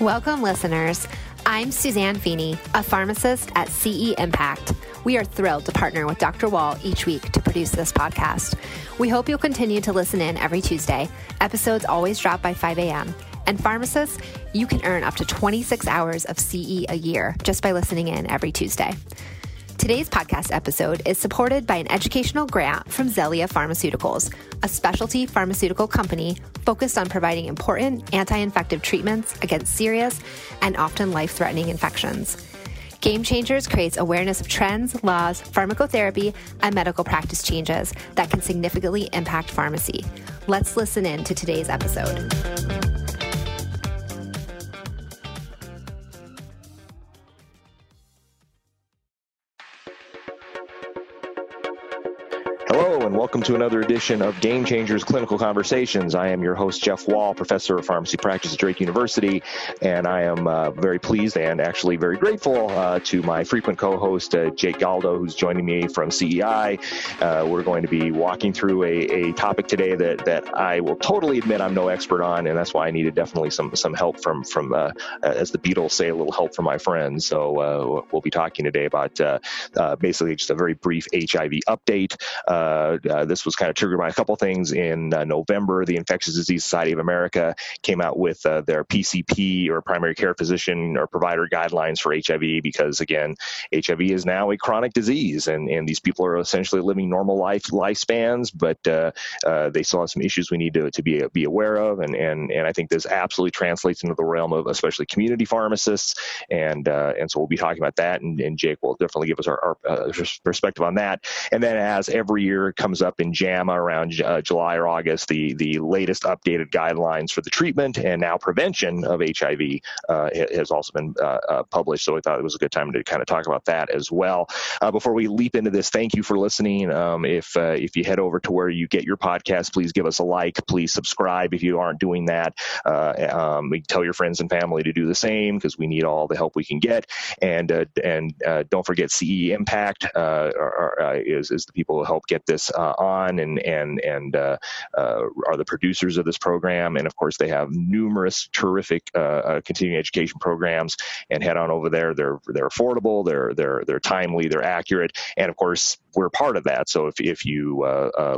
Welcome, listeners. I'm Suzanne Feeney, a pharmacist at CE Impact. We are thrilled to partner with Dr. Wall each week to produce this podcast. We hope you'll continue to listen in every Tuesday. Episodes always drop by 5 a.m. And pharmacists, you can earn up to 26 hours of CE a year just by listening in every Tuesday. Today's podcast episode is supported by an educational grant from Xellia Pharmaceuticals, a specialty pharmaceutical company focused on providing important anti infective treatments against serious and often life threatening infections. Game Changers creates awareness of trends, laws, pharmacotherapy, and medical practice changes that can significantly impact pharmacy. Let's listen in to today's episode. And welcome to another edition of Game Changers Clinical Conversations. I am your host, Jeff Wall, professor of pharmacy practice at Drake University, and I am uh, very pleased and actually very grateful uh, to my frequent co host, uh, Jake Galdo, who's joining me from CEI. Uh, we're going to be walking through a, a topic today that, that I will totally admit I'm no expert on, and that's why I needed definitely some, some help from, from uh, as the Beatles say, a little help from my friends. So uh, we'll be talking today about basically just a very brief HIV update. Uh, this was kind of triggered by a couple things. In uh, November, the Infectious Disease Society of America came out with uh, their PCP or primary care physician or provider guidelines for HIV because, again, HIV is now a chronic disease, and, and these people are essentially living normal life lifespans, but uh, uh, they still have some issues we need to, to be be aware of, and, and and I think this absolutely translates into the realm of especially community pharmacists, and and so we'll be talking about that, and, and Jake will definitely give us our, our perspective on that, and then as every year comes up in JAMA around uh, July or August, the, the latest updated guidelines for the treatment and now prevention of HIV uh, has also been uh, uh, published. So I thought it was a good time to kind of talk about that as well. Uh, before we leap into this, thank you for listening. Um, if if you head over to where you get your podcast, please give us a like. Please subscribe if you aren't doing that. Um, tell your friends and family to do the same because we need all the help we can get. And and don't forget CE Impact is is the people who help get this uh, on and and and uh, uh, are the producers of this program. And of course, they have numerous terrific continuing education programs. And head on over there. They're they're affordable. They're they're they're timely. They're accurate. And of course, we're part of that. So if if you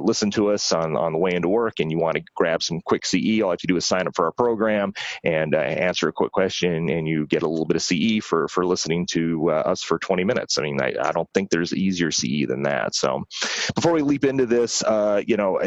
listen to us on on the way into work and you want to grab some quick CE, all you have to do is sign up for our program and answer a quick question, and you get a little bit of CE for for listening to us for 20 minutes. I mean, I, I don't think there's easier CE than that. So before we leap into this, uh, you know,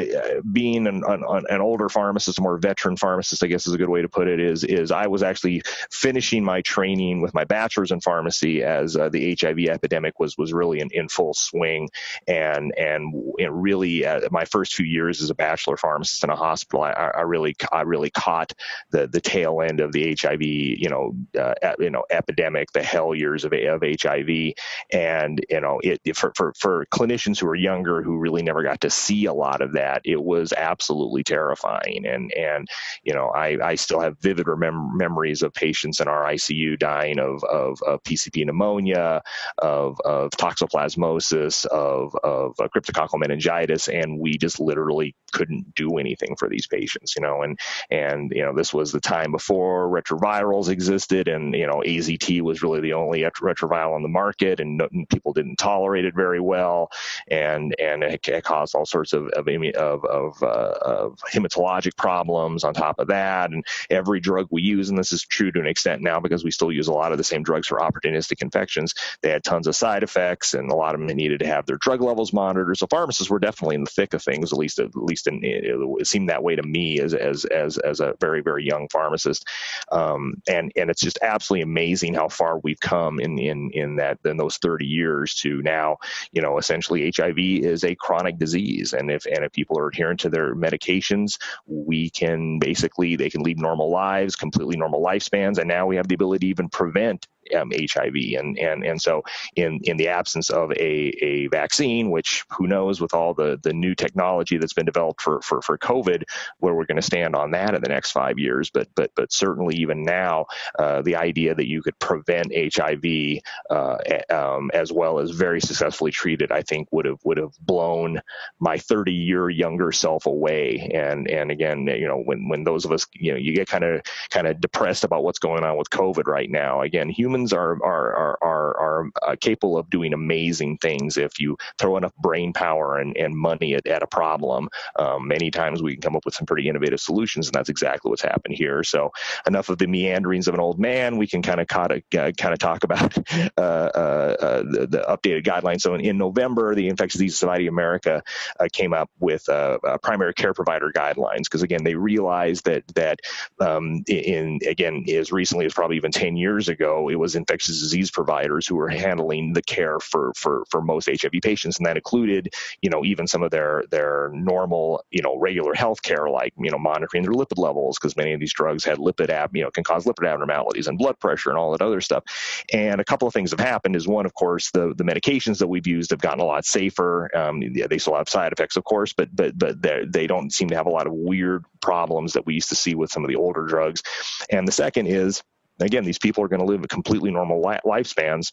being an, an, an, older pharmacist, a more veteran pharmacist, I guess is a good way to put it. Is is I was actually finishing my training with my bachelor's in pharmacy as uh, the HIV epidemic was was really in, in full swing, and and really uh, my first few years as a bachelor pharmacist in a hospital, I, I really I really caught the the tail end of the HIV, you know, uh, you know, epidemic, the hell years of, of HIV, and you know, it for, for for clinicians who are younger who really never got to see a lot of that, it was absolutely terrifying. And and you know, I, I still have vivid remem- memories of patients in our ICU dying of of, of PCP pneumonia, of of toxoplasmosis, of of uh, cryptococcal meningitis, and we just literally couldn't do anything for these patients. You know, and and you know, this was the time before retrovirals existed, and you know, AZT was really the only retroviral on the market, and, and people didn't tolerate it very well, and and it, it caused all sorts of of, of, of, uh, of, hematologic problems on top of that. And every drug we use, and this is true to an extent now because we still use a lot of the same drugs for opportunistic infections, they had tons of side effects, and a lot of them needed to have their drug levels monitored. So pharmacists were definitely in the thick of things, at least at least in, it seemed that way to me as as as as a very very young pharmacist. Um, and and it's just absolutely amazing how far we've come in in in that in those 30 years to now, you know, essentially HIV is a chronic disease, and if and if people are adherent to their medications, we can basically they can lead normal lives, completely normal lifespans, and now we have the ability to even prevent um, HIV. And, and, and so in, in the absence of a, a vaccine, which who knows with all the, the new technology that's been developed for, for, for COVID, where we're going to stand on that in the next five years. But, but, but certainly even now, uh, the idea that you could prevent HIV uh, um, as well as very successfully treat it, I think would have, would have blown my 30 year younger self away. And, and again, you know, when, when those of us, you know, you get kind of, kind of depressed about what's going on with COVID right now. Again, humans are, are, are, are, are uh, capable of doing amazing things if you throw enough brain power and, and money at, at a problem. Um, many times we can come up with some pretty innovative solutions, and that's exactly what's happened here. So enough of the meanderings of an old man. We can kind of kind of talk about uh, uh, uh, the, the, updated guidelines. So in, in, November, the Infectious Disease Society of America uh, came up with uh, primary care provider guidelines because again they realized that that um, in again as recently as probably even 10 years ago, it was infectious disease providers who were handling the care for for for most HIV patients, and that included you know even some of their their normal you know regular health care like you know monitoring their lipid levels because many of these drugs had lipid ab you know can cause lipid abnormalities and blood pressure and all that other stuff. And a couple of things have happened. Is one, of course, the the medications that we've used have gotten a lot safer. Um, they still have side effects, of course, but but but they don't seem to have a lot of weird problems that we used to see with some of the older drugs. And the second is again, these people are going to live a completely normal li- lifespans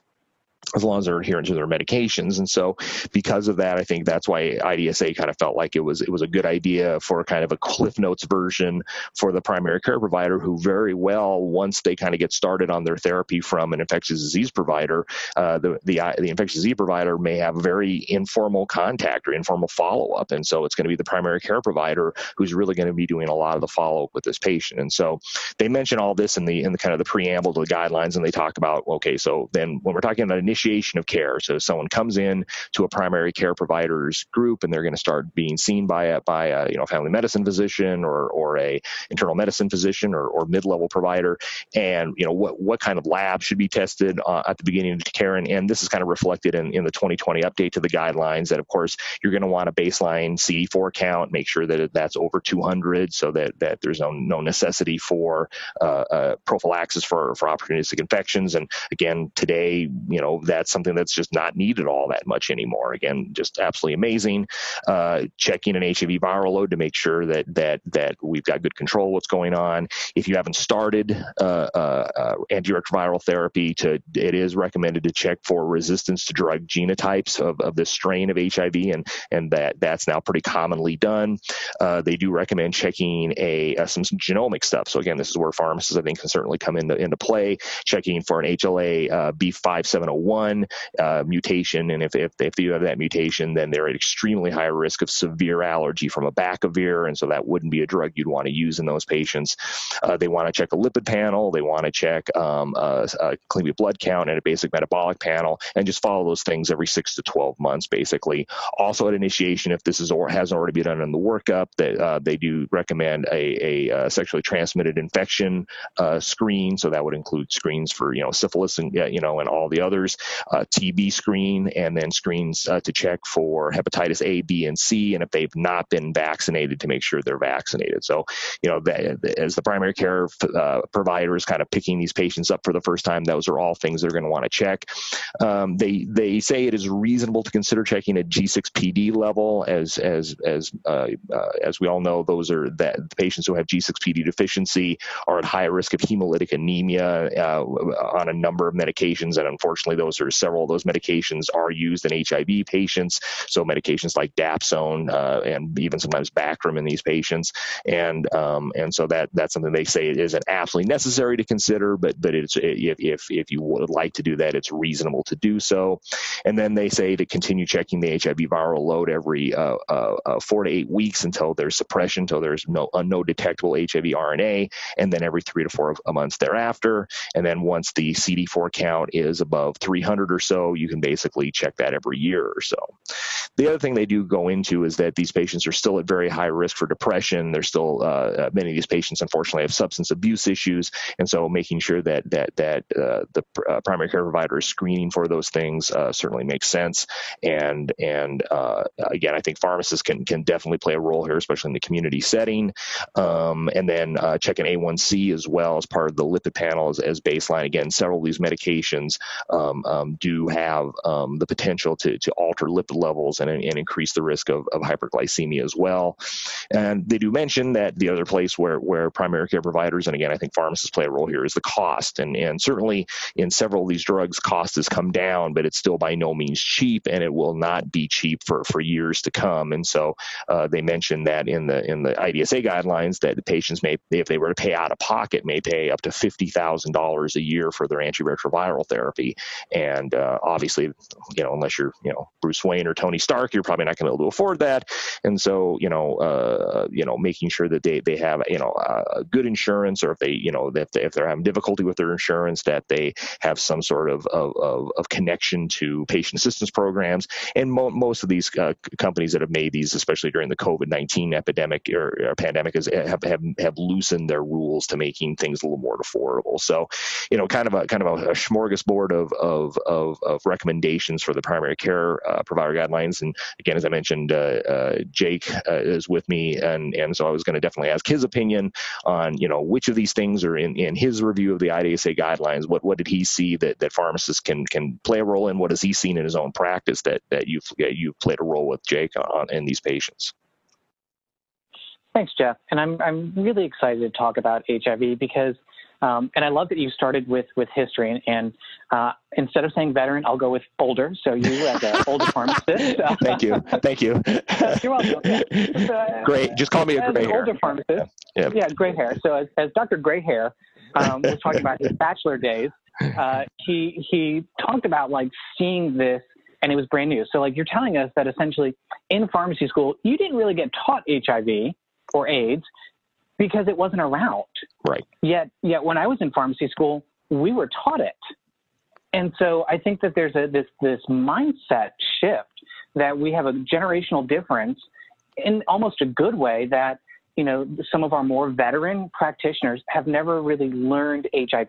as long as they're adherent to their medications. And so because of that, I think that's why IDSA kind of felt like it was it was a good idea for kind of a Cliff Notes version for the primary care provider who very well, once they kind of get started on their therapy from an infectious disease provider, uh, the, the, the infectious disease provider may have very informal contact or informal follow-up. And so it's going to be the primary care provider who's really going to be doing a lot of the follow-up with this patient. And so they mention all this in the in the kind of the preamble to the guidelines and they talk about, okay, so then when we're talking about initiation of care. So someone comes in to a primary care provider's group and they're going to start being seen by a, by a you know family medicine physician or or a internal medicine physician or, or mid-level provider. And you know what what kind of lab should be tested uh, at the beginning of care? And, and this is kind of reflected in, in the 2020 update to the guidelines that of course you're going to want a baseline CD4 count make sure that that's over 200 so that that there's no no necessity for uh, uh, prophylaxis for for opportunistic infections. And again today you know that's something that's just not needed all that much anymore. Again, just absolutely amazing. Uh, checking an HIV viral load to make sure that that that we've got good control of what's going on. If you haven't started uh, uh, uh antiretroviral therapy, to it is recommended to check for resistance to drug genotypes of, of this strain of HIV, and and that that's now pretty commonly done. Uh, they do recommend checking a uh, some, some genomic stuff. So again, this is where pharmacists I think can certainly come into into play, checking for an HLA B5701 one uh, mutation, and if, if if you have that mutation, then they're at extremely high risk of severe allergy from a abacavir, and so that wouldn't be a drug you'd want to use in those patients. Uh, they want to check a lipid panel, they want to check um, a, a clean blood count and a basic metabolic panel, and just follow those things every six to 12 months, basically. Also, at initiation, if this is or hasn't already been done in the workup, that uh, they do recommend a, a, a uh, sexually transmitted infection uh, screen. So that would include screens for you know syphilis and you know and all the others TB screen and then screens uh, to check for hepatitis A, B, and C, and if they've not been vaccinated, to make sure they're vaccinated. So, you know, as the primary care uh, provider is kind of picking these patients up for the first time, those are all things they're going to want to check. Um, they they say it is reasonable to consider checking a G6PD level, as as as uh, uh, as we all know, those are that the patients who have G6PD deficiency are at high risk of hemolytic anemia uh, on a number of medications, and unfortunately, those are several of those medications are used in HIV patients. So medications like Dapsone uh, and even sometimes Bactrim in these patients, and um, and so that that's something they say isn't absolutely necessary to consider, but but it's if if if you would like to do that, it's reasonable to do so. And then they say to continue checking the HIV viral load every uh, uh, uh, four to eight weeks until there's suppression, until there's no uh, no detectable HIV RNA, and then every three to four months thereafter. And then once the CD4 count is above three 300 or so, you can basically check that every year or so. The other thing they do go into is that these patients are still at very high risk for depression. They're still uh, uh, many of these patients, unfortunately, have substance abuse issues, and so making sure that that that uh, the uh, primary care provider is screening for those things uh, certainly makes sense. And and uh, again, I think pharmacists can can definitely play a role here, especially in the community setting. Um, and then checking A1C as well as part of the lipid panel as, as baseline. Again, several of these medications um, um, do have um, the potential to to alter lipid levels and, and increase the risk of, of hyperglycemia as well. And they do mention that the other place where, where primary care providers, and again, I think pharmacists play a role here, is the cost. And, and certainly in several of these drugs, cost has come down, but it's still by no means cheap, and it will not be cheap for, for years to come. And so uh, they mentioned that in the in the IDSA guidelines that the patients may, if they were to pay out of pocket, may pay up to fifty thousand dollars a year for their antiretroviral therapy. And uh, obviously, you know, unless you're you know Bruce Wayne or Tony Stark, you're probably not going to be able to afford that. And so, you know, uh, you know, making sure that they, they have, you know, uh, good insurance, or if they, you know, if, they, if they're having difficulty with their insurance, that they have some sort of, of, of connection to patient assistance programs. And mo- most of these uh, companies that have made these, especially during the COVID 19 epidemic or, or pandemic, is, have, have, have loosened their rules to making things a little more affordable. So, you know, kind of a kind of a, a smorgasbord of, of, of, of recommendations for the primary care uh, provider guidelines. And again, as I mentioned, uh, uh, Jake is with me, and and so I was going to definitely ask his opinion on you know which of these things are in, in his review of the IDSA guidelines. What what did he see that, that pharmacists can can play a role in? What has he seen in his own practice that that you've you've played a role with Jake on in these patients? Thanks, Jeff. And I'm I'm really excited to talk about HIV because um, and I love that you started with with history. And, and uh, instead of saying veteran, I'll go with older. So you as an older pharmacist. Thank you. Thank you. You're welcome. So, uh, Great. Just call me a gray hair. Older pharmacist. Yeah. yeah. gray hair. So as, as Dr. Gray Hair um, was talking about his bachelor days, uh, he he talked about like seeing this and it was brand new. So like you're telling us that essentially in pharmacy school you didn't really get taught HIV or AIDS because it wasn't around. Right. Yet, yet when I was in pharmacy school, we were taught it. And so I think that there's a this this mindset shift that we have a generational difference in almost a good way that you know some of our more veteran practitioners have never really learned HIV.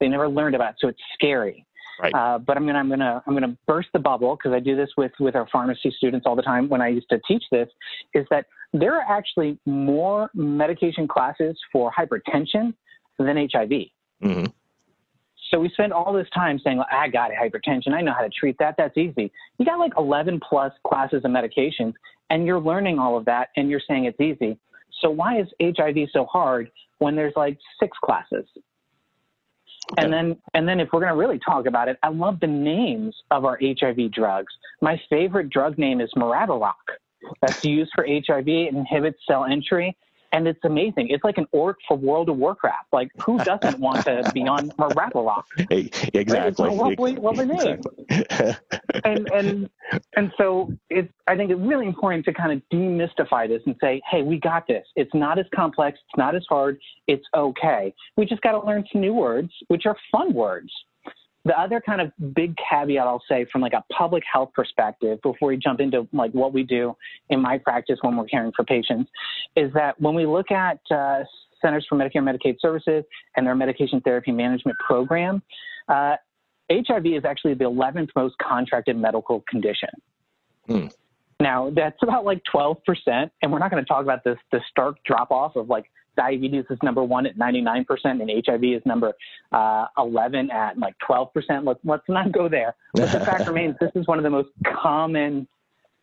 They never learned about it, so it's scary. Right. Uh, but I'm gonna I'm gonna I'm gonna burst the bubble because I do this with with our pharmacy students all the time when I used to teach this. Is that there are actually more medication classes for hypertension than HIV. Mm-hmm. So we spend all this time saying, well, I got hypertension. I know how to treat that. That's easy. You got like 11 plus classes of medications, and you're learning all of that, and you're saying it's easy. So why is HIV so hard when there's like six classes? Okay. And then, and then, if we're going to really talk about it, I love the names of our HIV drugs. My favorite drug name is Maraviroc that's used for HIV. It inhibits cell entry. And it's amazing. It's like an orc for World of Warcraft. Like, who doesn't want to be on? Hey, exactly. Right? Lovely, lovely name. and and and so it's. I think it's really important to kind of demystify this and say, hey, we got this. It's not as complex. It's not as hard. It's okay. We just got to learn some new words, which are fun words. The other kind of big caveat I'll say from like a public health perspective before we jump into like what we do in my practice when we're caring for patients is that when we look at uh, Centers for Medicare and Medicaid Services and their medication therapy management program, uh, HIV is actually the 11th most contracted medical condition. Hmm. Now, that's about like 12%, and we're not going to talk about this the stark drop off of like diabetes is number one at 99%, and HIV is number uh, 11 at like 12%. Let's, let's not go there. But the fact remains, this is one of the most common,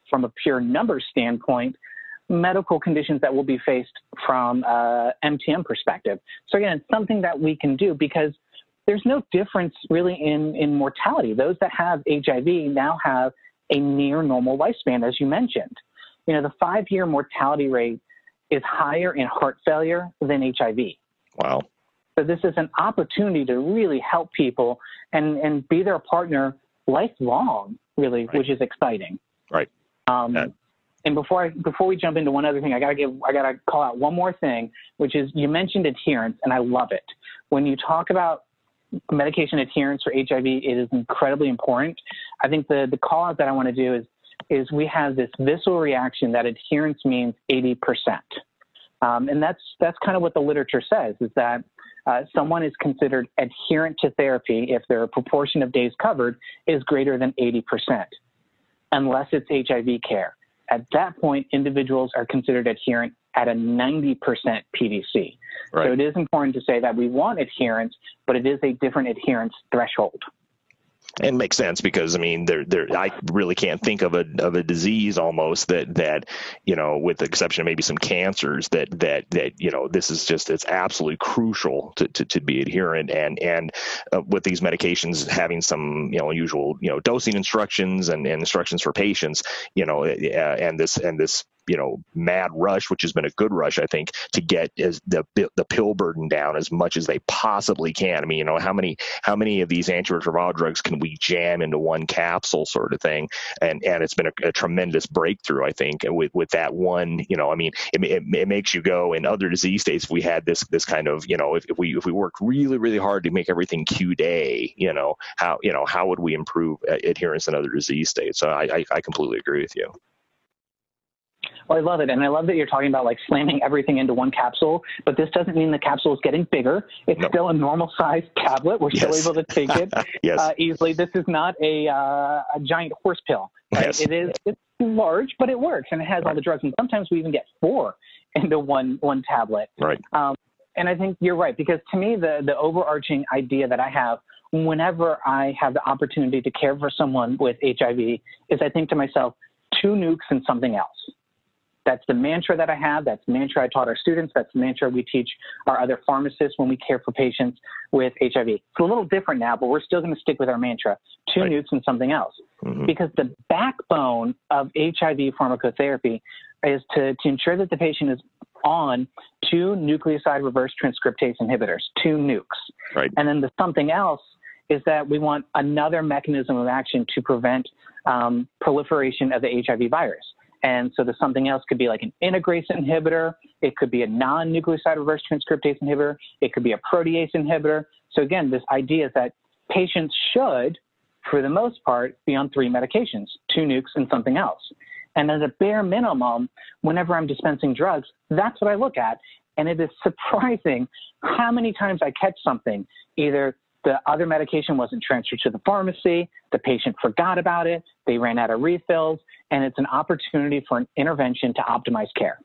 from a pure number standpoint, medical conditions that will be faced from uh, MTM perspective. So again, it's something that we can do because there's no difference really in, in mortality. Those that have HIV now have a near normal lifespan, as you mentioned. You know, the five year mortality rate is higher in heart failure than HIV. Wow. So this is an opportunity to really help people and, and be their partner lifelong, really, right. which is exciting. Right. Um, yeah. And before I, before we jump into one other thing, I gotta give I gotta call out one more thing, which is you mentioned adherence, and I love it. When you talk about medication adherence for HIV it is incredibly important. I think the the call out that I want to do is is we have this visceral reaction that adherence means 80%. Um, and that's that's kind of what the literature says is that uh, someone is considered adherent to therapy if their proportion of days covered is greater than 80%, unless it's HIV care. At that point, individuals are considered adherent at a 90% PDC. Right. So it is important to say that we want adherence, but it is a different adherence threshold and makes sense because I mean, there, there, I really can't think of a of a disease almost that that you know, with the exception of maybe some cancers, that that that you know, this is just it's absolutely crucial to, to, to be adherent. And and uh, with these medications having some you know unusual you know dosing instructions and, and instructions for patients, you know, uh, and this and this you know mad rush, which has been a good rush, I think, to get as the the pill burden down as much as they possibly can. I mean, you know, how many how many of these antiretroviral drugs can we jam into one capsule, sort of thing? And and it's been a, a tremendous breakthrough, I think, with with that one. You know, I mean, it, it, it, makes you go in other disease states. If we had this this kind of, you know, if, if we if we worked really really hard to make everything Q day, you know, how you know how would we improve uh, adherence in other disease states? So I I, I completely agree with you. Well, I love it. And I love that you're talking about like slamming everything into one capsule, but this doesn't mean the capsule is getting bigger. It's no. still a normal sized tablet. We're yes. still able to take it yes. uh, easily. This is not a, uh, a giant horse pill. Right? Yes. It is it's large, but it works and it has right. all the drugs. And sometimes we even get four into one, one tablet. Right. Um, and I think you're right because to me, the, the overarching idea that I have whenever I have the opportunity to care for someone with HIV is I think to myself, two nucs and something else. That's the mantra that I have. That's the mantra I taught our students. That's the mantra we teach our other pharmacists when we care for patients with HIV. It's a little different now, but we're still going to stick with our mantra two right. nucs and something else. Mm-hmm. Because the backbone of HIV pharmacotherapy is to, to ensure that the patient is on two nucleoside reverse transcriptase inhibitors, two nucs. Right. And then the something else is that we want another mechanism of action to prevent um, proliferation of the HIV virus. And so the something else could be like an integrase inhibitor. It could be a non-nucleoside reverse transcriptase inhibitor. It could be a protease inhibitor. So again, this idea is that patients should, for the most part, be on three medications, two nucs and something else. And as a bare minimum, whenever I'm dispensing drugs, that's what I look at. And it is surprising how many times I catch something, either the other medication wasn't transferred to the pharmacy, the patient forgot about it, they ran out of refills, and it's an opportunity for an intervention to optimize care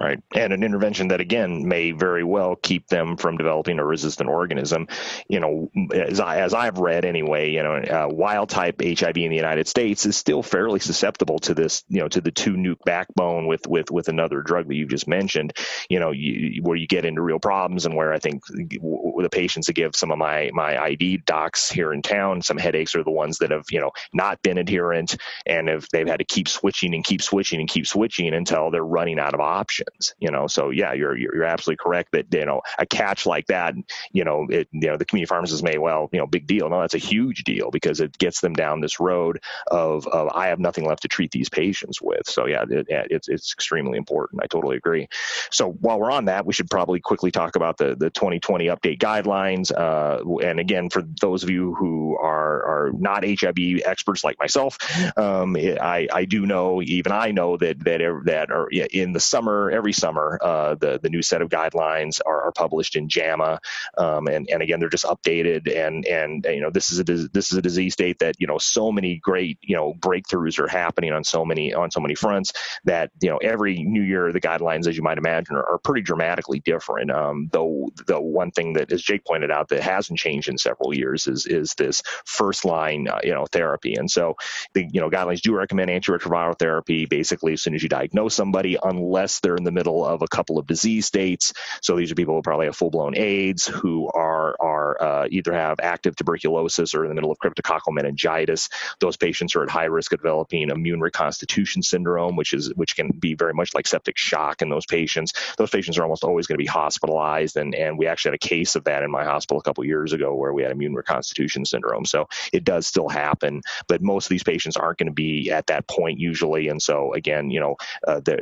right? And an intervention that again may very well keep them from developing a resistant organism. You know, as I as I've read anyway, you know, uh, wild type HIV in the United States is still fairly susceptible to this, you know, to the two nuc backbone with with with another drug that you just mentioned. You know, you, where you get into real problems and where I think the patients that give some of my my ID docs here in town some headaches are the ones that have you know not been adherent and if they've had to keep switching and keep switching and keep switching until they're running out of options you know. So yeah, you're you're absolutely correct that you know a catch like that, you know, it you know the community pharmacists may well you know big deal. No, that's a huge deal because it gets them down this road of of I have nothing left to treat these patients with. So yeah, it, it's it's extremely important. I totally agree. So while we're on that, we should probably quickly talk about the the 2020 update guidelines. Uh, and again, for those of you who are are not HIV experts like myself, um, I I do know even I know that that that are in the summer every summer, uh, the the new set of guidelines are, are published in JAMA, um, and and again they're just updated. And and you know this is a this is a disease state that you know so many great you know breakthroughs are happening on so many on so many fronts that you know every new year the guidelines, as you might imagine, are, are pretty dramatically different. Um, though the one thing that, as Jake pointed out, that hasn't changed in several years is is this first line uh, you know therapy. And so the you know guidelines do recommend antiretroviral therapy basically as soon as you diagnose somebody, unless they're in the middle of a couple of disease states. So these are people who probably have full blown AIDS, who are are uh, either have active tuberculosis or in the middle of cryptococcal meningitis. Those patients are at high risk of developing immune reconstitution syndrome, which is which can be very much like septic shock in those patients. Those patients are almost always going to be hospitalized, and and we actually had a case of that in my hospital a couple years ago where we had immune reconstitution syndrome. So it does still happen, but most of these patients aren't going to be at that point usually, and so again, you know, uh, they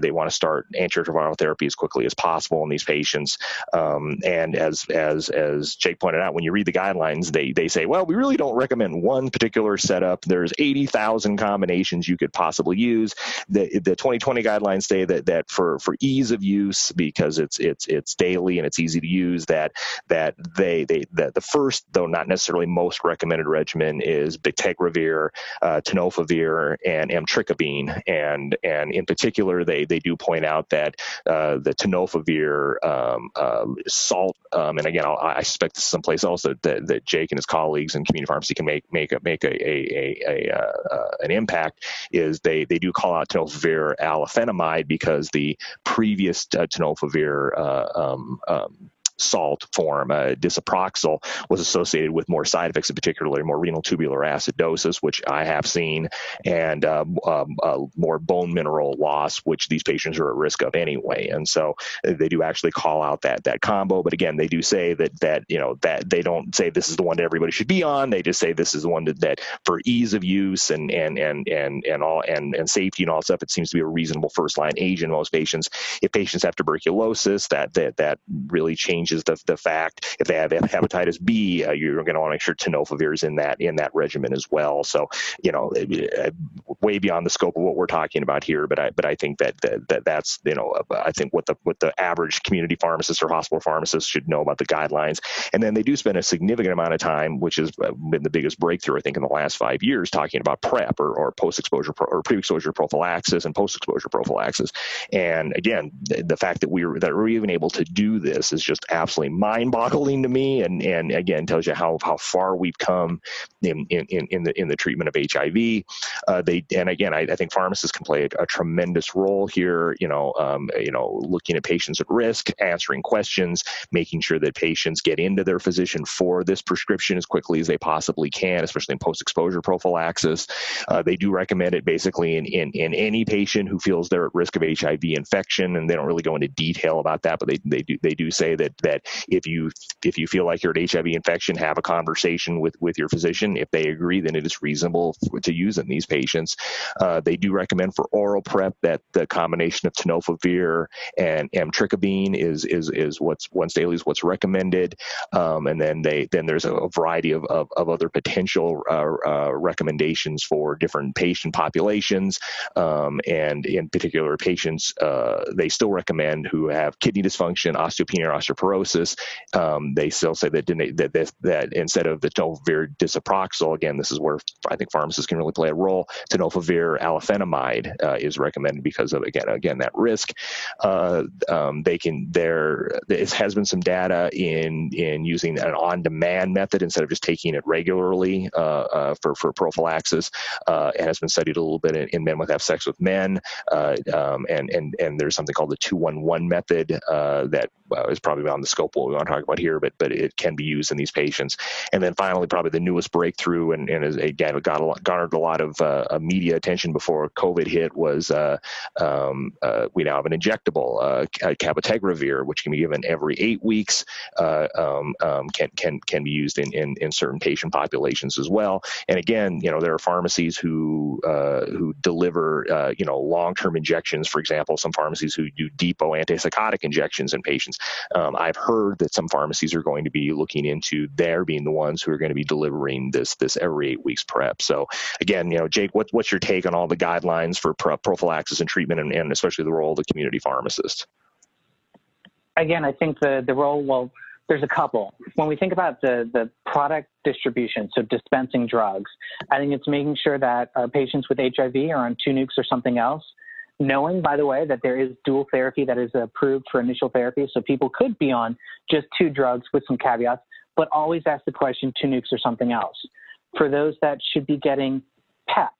they want to start antiretroviral therapy as quickly as possible in these patients. Um, and as as as Jake pointed out, when you read the guidelines, they they say, well, we really don't recommend one particular setup. There's 80,000 combinations you could possibly use. The the 2020 guidelines say that that for for ease of use because it's it's it's daily and it's easy to use that that they they that the first though not necessarily most recommended regimen is bictegravir, uh, tenofovir, and emtricitabine, and and in particular they they do point out that uh, the tenofovir um, uh, salt um, and again I'll, i suspect this is someplace else that, that, that Jake and his colleagues in community pharmacy can make make a, make a, a, a, a uh, an impact is they they do call out tenofovir alafenamide because the previous uh, tenofovir uh, um, um, salt form, uh, disoproxil, was associated with more side effects, in particular more renal tubular acidosis, which I have seen, and um, um, uh, more bone mineral loss, which these patients are at risk of anyway. And so uh, they do actually call out that that combo. But again, they do say that that you know that they don't say this is the one that everybody should be on. They just say this is the one that, that for ease of use and and and and and all and and safety and all stuff, it seems to be a reasonable first line agent in most patients. If patients have tuberculosis, that that that really changes changes the, the fact if they have hepatitis B, uh, you're going to want to make sure tenofovir is in that in that regimen as well. So you know, uh, way beyond the scope of what we're talking about here, but I but I think that that, that that's you know I think what the what the average community pharmacist or hospital pharmacist should know about the guidelines, and then they do spend a significant amount of time, which has uh, been the biggest breakthrough I think in the last five years, talking about PrEP or, or post exposure pro, or pre exposure prophylaxis and post exposure prophylaxis. And again, the, the fact that we are that we're even able to do this is just absolutely mind-boggling to me, and and again tells you how how far we've come in in, in the in the treatment of HIV. Uh, they and again, I, I, think pharmacists can play a, a, tremendous role here. You know, um, you know, looking at patients at risk, answering questions, making sure that patients get into their physician for this prescription as quickly as they possibly can, especially in post-exposure prophylaxis. Uh, they do recommend it basically in, in in any patient who feels they're at risk of HIV infection, and they don't really go into detail about that, but they they do they do say that that if you if you feel like you're at HIV infection, have a conversation with with your physician. If they agree, then it is reasonable to use in these patients. Uh, they do recommend for oral PrEP that the combination of tenofovir and emtricitabine is is is what's once daily is what's recommended. Um, and then they then there's a, variety of, of, of other potential uh, uh, recommendations for different patient populations. Um, and in particular, patients uh, they still recommend who have kidney dysfunction, osteopenia, or um, they still say that, that, that, that instead of the tenofovir disoproxil, again, this is where I think pharmacists can really play a role. Tenofovir alafenamide uh, is recommended because of again again that risk. Uh, um, they can there has been some data in in using an on-demand method instead of just taking it regularly uh, uh for for prophylaxis. Uh, it has been studied a little bit in, in men with have sex with men, uh, um, and and and there's something called the two one one method that is probably on the scope what we want to talk about here, but but it can be used in these patients. And then finally, probably the newest breakthrough, and, and again, got a lot, garnered a lot of uh, media attention before COVID hit, was uh, um, uh, we now have an injectable uh, cabotegravir, which can be given every eight weeks, uh, um, um, can can can be used in, in, in certain patient populations as well. And again, you know, there are pharmacies who uh, who deliver you know long-term injections. For example, some pharmacies who do depot antipsychotic injections in patients. Um, I've heard that some pharmacies are going to be looking into their being the ones who are going to be delivering this this every eight weeks PrEP. So again, you know, Jake, what, what's your take on all the guidelines for prophylaxis and treatment, and, and especially the role of the community pharmacist? Again, I think the the role well there's a couple. When we think about the, the product distribution, so dispensing drugs, I think it's making sure that our patients with HIV are on two nucs or something else knowing, by the way, that there is dual therapy that is approved for initial therapy. So people could be on just two drugs with some caveats, but always ask the question two nucs or something else. For those that should be getting PEP,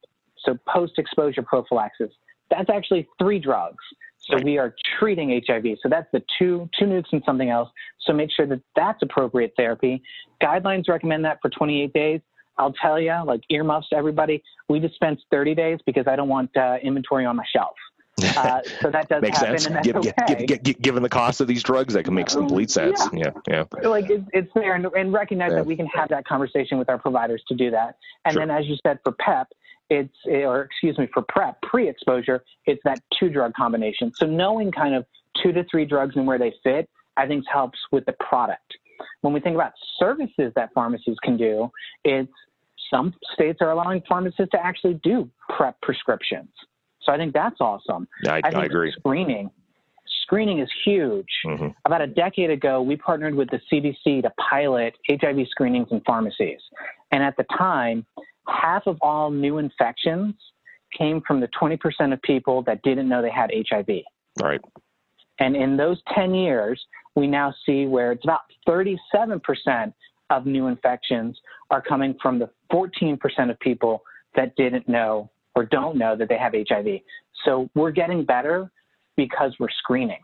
so post exposure prophylaxis, that's actually three drugs. So we are treating HIV. So that's the two two nucs and something else. So make sure that that's appropriate therapy. Guidelines recommend that for 28 days. I'll tell you, like earmuffs to everybody, we dispense 30 days because I don't want uh, inventory on my shelf. Uh, so that does Makes happen, sense. and that's okay. given the cost of these drugs, that can make complete sense. Yeah, yeah. yeah. Like it, it's there, and, and recognize yeah. that we can have that conversation with our providers to do that. And sure. then, as you said, for PEP, it's or excuse me for prep pre-exposure it's that two drug combination so knowing kind of two to three drugs and where they fit i think helps with the product when we think about services that pharmacies can do it's some states are allowing pharmacists to actually do prep prescriptions so i think that's awesome i, I, I agree screening screening is huge. Mm-hmm. About a decade ago, we partnered with the CDC to pilot HIV screenings in pharmacies. And at the time, half of all new infections came from the 20% of people that didn't know they had HIV. Right. And in those 10 years, we now see where it's about 37% of new infections are coming from the 14% of people that didn't know or don't know that they have HIV. So we're getting better because we're screening.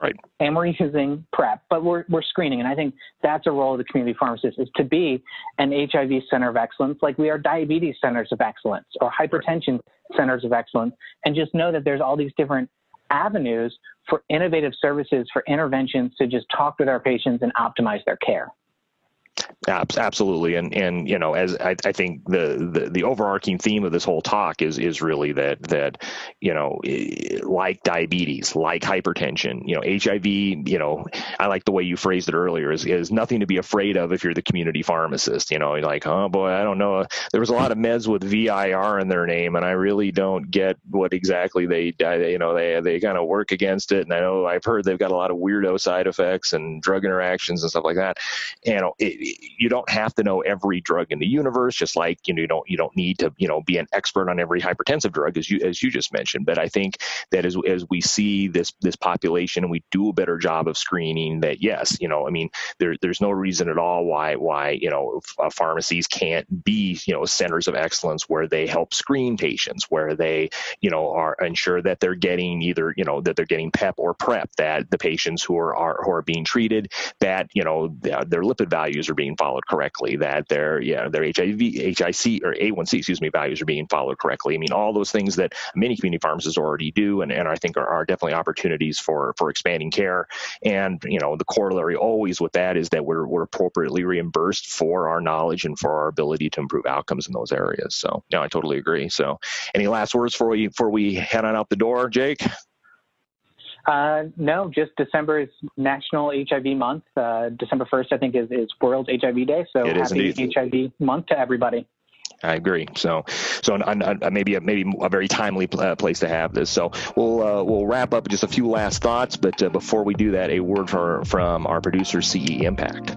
Right. And we're using PrEP, but we're, we're screening. And I think that's a role of the community pharmacist is to be an HIV center of excellence, like we are diabetes centers of excellence or hypertension centers of excellence, and just know that there's all these different avenues for innovative services, for interventions to just talk with our patients and optimize their care. Absolutely, and and you know, as I, I think the, the, the overarching theme of this whole talk is is really that that you know, eh, like diabetes, like hypertension, you know, HIV. You know, I like the way you phrased it earlier. Is is nothing to be afraid of if you're the community pharmacist. You know, like, oh boy, I don't know. There was a lot of meds with VIR in their name, and I really don't get what exactly they, you know, they they kind of work against it. And I know I've heard they've got a lot of weirdo side effects and drug interactions and stuff like that. You know, it, you don't have to know every drug in the universe, just like you know you don't you don't need to you know be an expert on every hypertensive drug as you as you just mentioned. But I think that as as we see this this population and we do a better job of screening, that yes, you know, I mean, there there's no reason at all why why you know uh, pharmacies can't be you know centers of excellence where they help screen patients, where they you know are ensure that they're getting either you know that they're getting PEP or PrEP, that the patients who are, are who are being treated that you know their lipid values are being followed correctly, that their yeah their HIV, HIC or A1C excuse me values are being followed correctly. I mean, all those things that many community pharmacists already do, and, and I think are, are definitely opportunities for for expanding care. And you know, the corollary always with that is that we're we're appropriately reimbursed for our knowledge and for our ability to improve outcomes in those areas. So yeah, I totally agree. So, any last words for we before we head on out the door, Jake? Uh, no, just December is National HIV Month. Uh, December 1st, I think, is, is World HIV Day. So it happy HIV Month to everybody. I agree. So, so maybe a, maybe a very timely uh, place to have this. So we'll uh, we'll wrap up just a few last thoughts, but uh, before we do that, a word for, from our producer, CE Impact.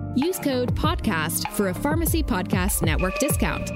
Use code PODCAST for a Pharmacy Podcast Network discount.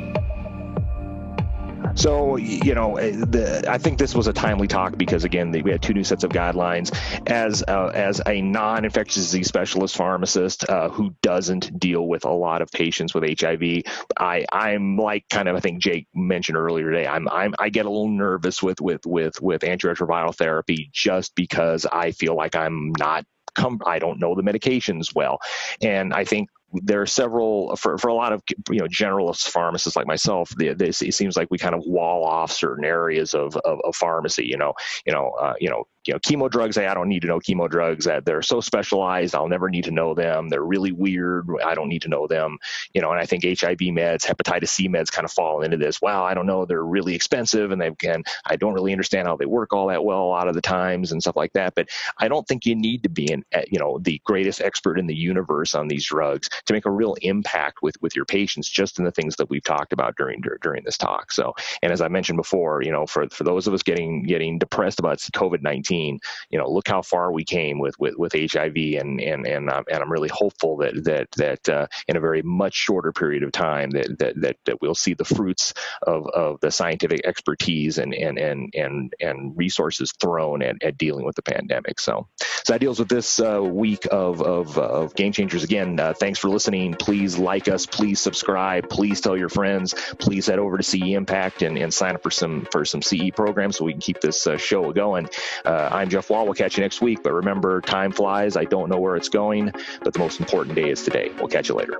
So, you know, eh, the, I think this was a timely talk because, again, the, we had two new sets of guidelines. As uh, as a non-infectious disease specialist pharmacist uh, who doesn't deal with a lot of patients with HIV, I I'm like kind of I think Jake mentioned earlier today. I'm I'm I get a little nervous with with with with antiretroviral therapy just because I feel like I'm not come I don't know the medications well. And I think there are several for, for a lot of you know generalist pharmacists like myself. it seems like we kind of wall off certain areas of, of, of pharmacy. You know, you know, uh, you know, you know, chemo drugs. I don't need to know chemo drugs. That they're so specialized. I'll never need to know them. They're really weird. I don't need to know them. You know, and I think HIV meds, hepatitis C meds, kind of fall into this. Well, I don't know. They're really expensive, and they can. I don't really understand how they work all that well a lot of the times and stuff like that. But I don't think you need to be an eh, you know the greatest expert in the universe on these drugs to make a real impact with with your patients just in the things that we've talked about during during this talk. So and as i mentioned before you know for for those of us getting getting depressed about covid-19 you know look how far we came with with with hiv and and and, um, and i'm really hopeful that that that uh, in a very much shorter period of time that that that, that we'll see the fruits of of the scientific expertise and and and and, and resources thrown at, at dealing with the pandemic. So so that deals with this uh, week of of, of game changers again. Uh, thanks for listening. Please like us. Please subscribe. Please tell your friends. Please head over to CE Impact and, and sign up for some for some CE programs so we can keep this uh, show going. Uh, I'm Jeff Wall. We'll catch you next week. But remember, time flies. I don't know where it's going, but the most important day is today. We'll catch you later.